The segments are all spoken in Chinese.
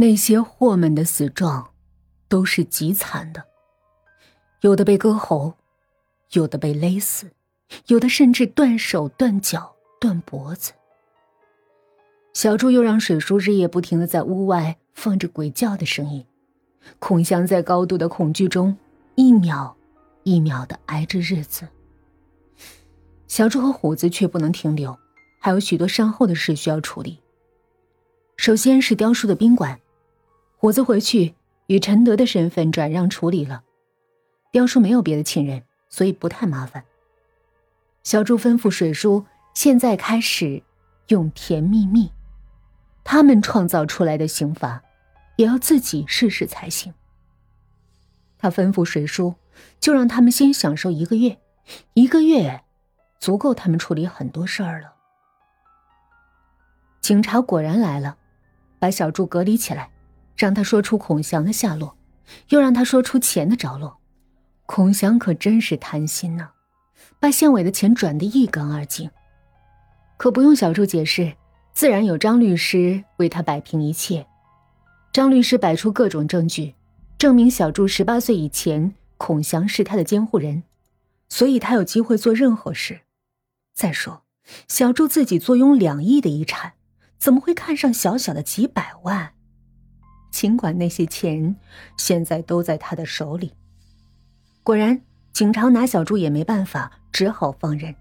那些货们的死状都是极惨的，有的被割喉，有的被勒死，有的甚至断手断脚。断脖子。小柱又让水叔日夜不停的在屋外放着鬼叫的声音，孔祥在高度的恐惧中，一秒一秒的挨着日子。小柱和虎子却不能停留，还有许多善后的事需要处理。首先是雕叔的宾馆，虎子回去与陈德的身份转让处理了，雕叔没有别的亲人，所以不太麻烦。小柱吩咐水叔。现在开始用甜蜜蜜，他们创造出来的刑罚，也要自己试试才行。他吩咐水叔，就让他们先享受一个月，一个月足够他们处理很多事儿了。警察果然来了，把小柱隔离起来，让他说出孔祥的下落，又让他说出钱的着落。孔祥可真是贪心呢，把县委的钱转得一干二净。可不用小柱解释，自然有张律师为他摆平一切。张律师摆出各种证据，证明小柱十八岁以前，孔祥是他的监护人，所以他有机会做任何事。再说，小柱自己坐拥两亿的遗产，怎么会看上小小的几百万？尽管那些钱现在都在他的手里。果然，警察拿小朱也没办法，只好放人。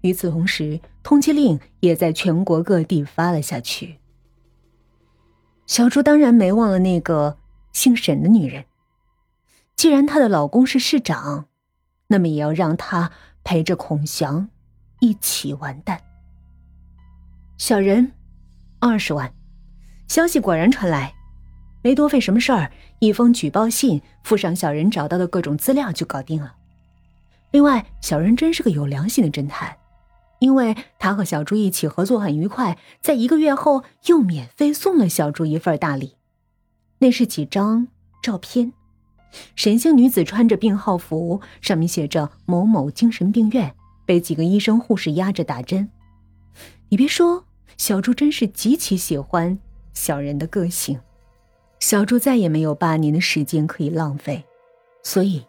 与此同时，通缉令也在全国各地发了下去。小朱当然没忘了那个姓沈的女人。既然她的老公是市长，那么也要让她陪着孔祥一起完蛋。小人，二十万。消息果然传来，没多费什么事儿，一封举报信附上小人找到的各种资料就搞定了。另外，小人真是个有良心的侦探。因为他和小朱一起合作很愉快，在一个月后又免费送了小朱一份大礼，那是几张照片，神姓女子穿着病号服，上面写着某某精神病院，被几个医生护士压着打针。你别说，小朱真是极其喜欢小人的个性。小朱再也没有八年的时间可以浪费，所以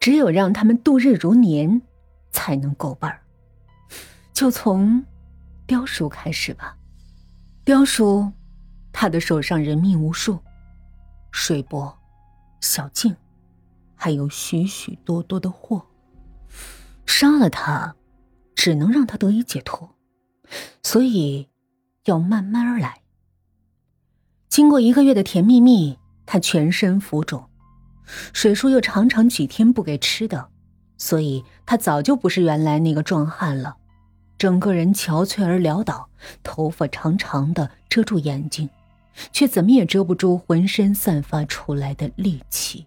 只有让他们度日如年，才能够本儿。就从雕叔开始吧。雕叔，他的手上人命无数，水伯、小静，还有许许多多的祸。杀了他，只能让他得以解脱，所以要慢慢来。经过一个月的甜蜜蜜，他全身浮肿，水叔又常常几天不给吃的，所以他早就不是原来那个壮汉了。整个人憔悴而潦倒，头发长长的遮住眼睛，却怎么也遮不住浑身散发出来的戾气。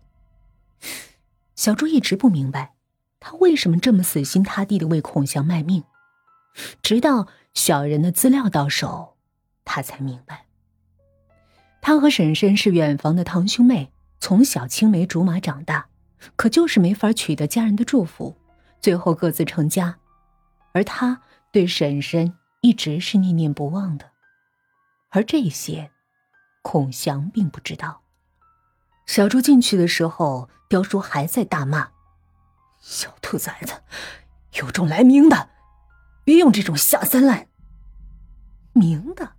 小朱一直不明白，他为什么这么死心塌地的为孔祥卖命，直到小人的资料到手，他才明白。他和婶婶是远房的堂兄妹，从小青梅竹马长大，可就是没法取得家人的祝福，最后各自成家，而他。对婶婶一直是念念不忘的，而这些，孔祥并不知道。小朱进去的时候，雕叔还在大骂：“小兔崽子，有种来明的，别用这种下三滥。”明的，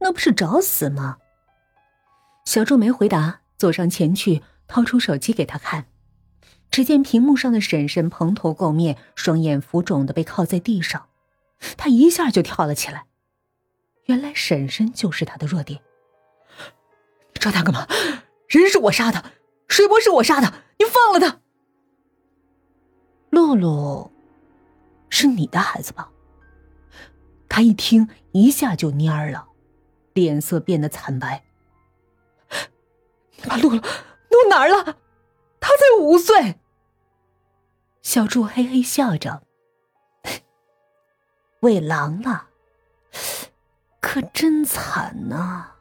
那不是找死吗？小周没回答，走上前去，掏出手机给他看。只见屏幕上的婶婶蓬头垢面，双眼浮肿的被靠在地上。他一下就跳了起来，原来婶婶就是他的弱点。抓他干嘛？人是我杀的，水波是我杀的，你放了他。露露，是你的孩子吧？他一听，一下就蔫了，脸色变得惨白。你把露哪儿了？他才五岁。小柱嘿嘿笑着。喂狼了，可真惨呐！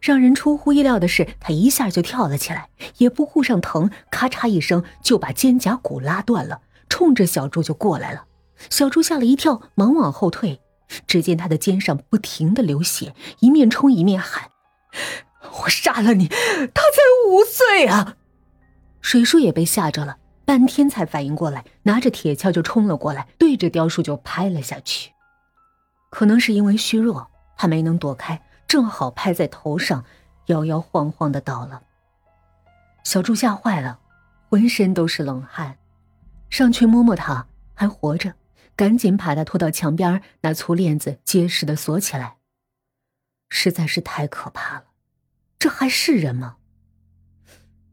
让人出乎意料的是，他一下就跳了起来，也不顾上疼，咔嚓一声就把肩胛骨拉断了，冲着小猪就过来了。小猪吓了一跳，忙往后退。只见他的肩上不停的流血，一面冲一面喊：“我杀了你！他才无罪啊！水叔也被吓着了，半天才反应过来，拿着铁锹就冲了过来，对着雕塑就拍了下去。可能是因为虚弱，他没能躲开，正好拍在头上，摇摇晃晃的倒了。小柱吓坏了，浑身都是冷汗，上去摸摸他，还活着，赶紧把他拖到墙边，拿粗链子结实的锁起来。实在是太可怕了，这还是人吗？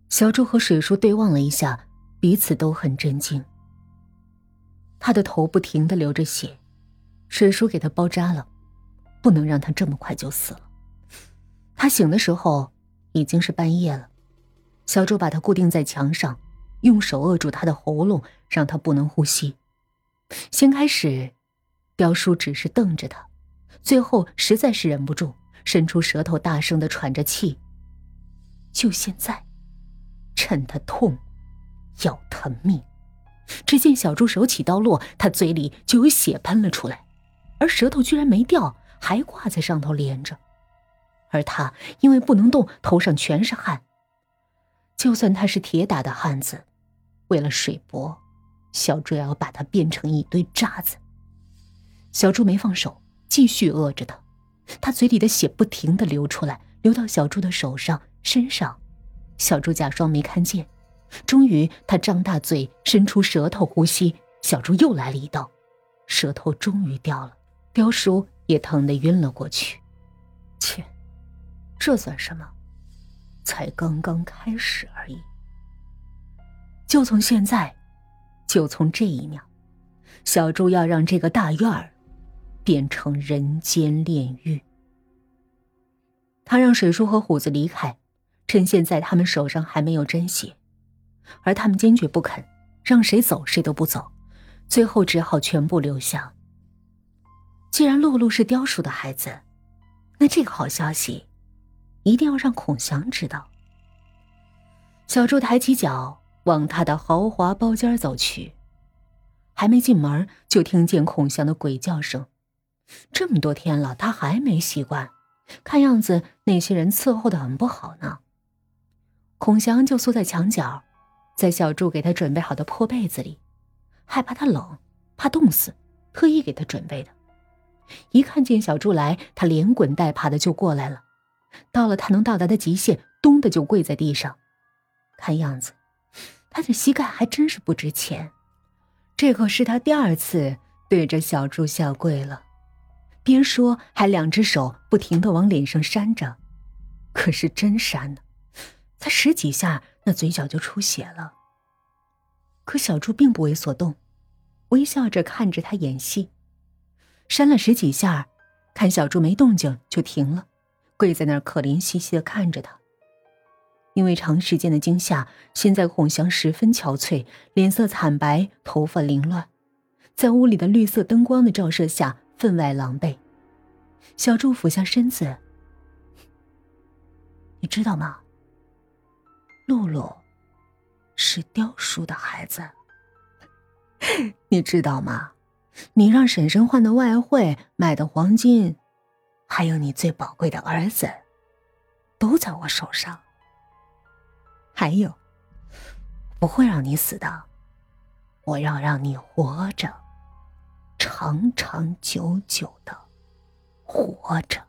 小柱和水叔对望了一下，彼此都很震惊。他的头不停的流着血，水叔给他包扎了，不能让他这么快就死了。他醒的时候已经是半夜了。小柱把他固定在墙上，用手扼住他的喉咙，让他不能呼吸。先开始，雕叔只是瞪着他，最后实在是忍不住，伸出舌头大声的喘着气。就现在，趁他痛，要他命。只见小猪手起刀落，他嘴里就有血喷了出来，而舌头居然没掉，还挂在上头连着。而他因为不能动，头上全是汗。就算他是铁打的汉子，为了水伯，小猪也要把他变成一堆渣子。小猪没放手，继续饿着他，他嘴里的血不停的流出来，流到小猪的手上、身上。小猪假装没看见，终于他张大嘴，伸出舌头呼吸。小猪又来了一刀，舌头终于掉了，雕叔也疼得晕了过去。切，这算什么？才刚刚开始而已。就从现在，就从这一秒，小猪要让这个大院儿变成人间炼狱。他让水叔和虎子离开，趁现在他们手上还没有针血，而他们坚决不肯，让谁走谁都不走，最后只好全部留下。既然露露是雕叔的孩子，那这个好消息。一定要让孔祥知道。小柱抬起脚往他的豪华包间走去，还没进门就听见孔祥的鬼叫声。这么多天了，他还没习惯，看样子那些人伺候的很不好呢。孔祥就缩在墙角，在小柱给他准备好的破被子里，害怕他冷，怕冻死，特意给他准备的。一看见小柱来，他连滚带爬的就过来了。到了他能到达的极限，咚的就跪在地上。看样子，他的膝盖还真是不值钱。这可是他第二次对着小柱下跪了，边说还两只手不停的往脸上扇着。可是真扇呢，才十几下，那嘴角就出血了。可小柱并不为所动，微笑着看着他演戏。扇了十几下，看小柱没动静，就停了。跪在那儿，可怜兮兮的看着他。因为长时间的惊吓，现在孔祥十分憔悴，脸色惨白，头发凌乱，在屋里的绿色灯光的照射下，分外狼狈。小柱俯下身子：“你知道吗？露露是雕叔的孩子。你知道吗？你让婶婶换的外汇买的黄金。”还有你最宝贵的儿子，都在我手上。还有，不会让你死的，我要让你活着，长长久久的活着。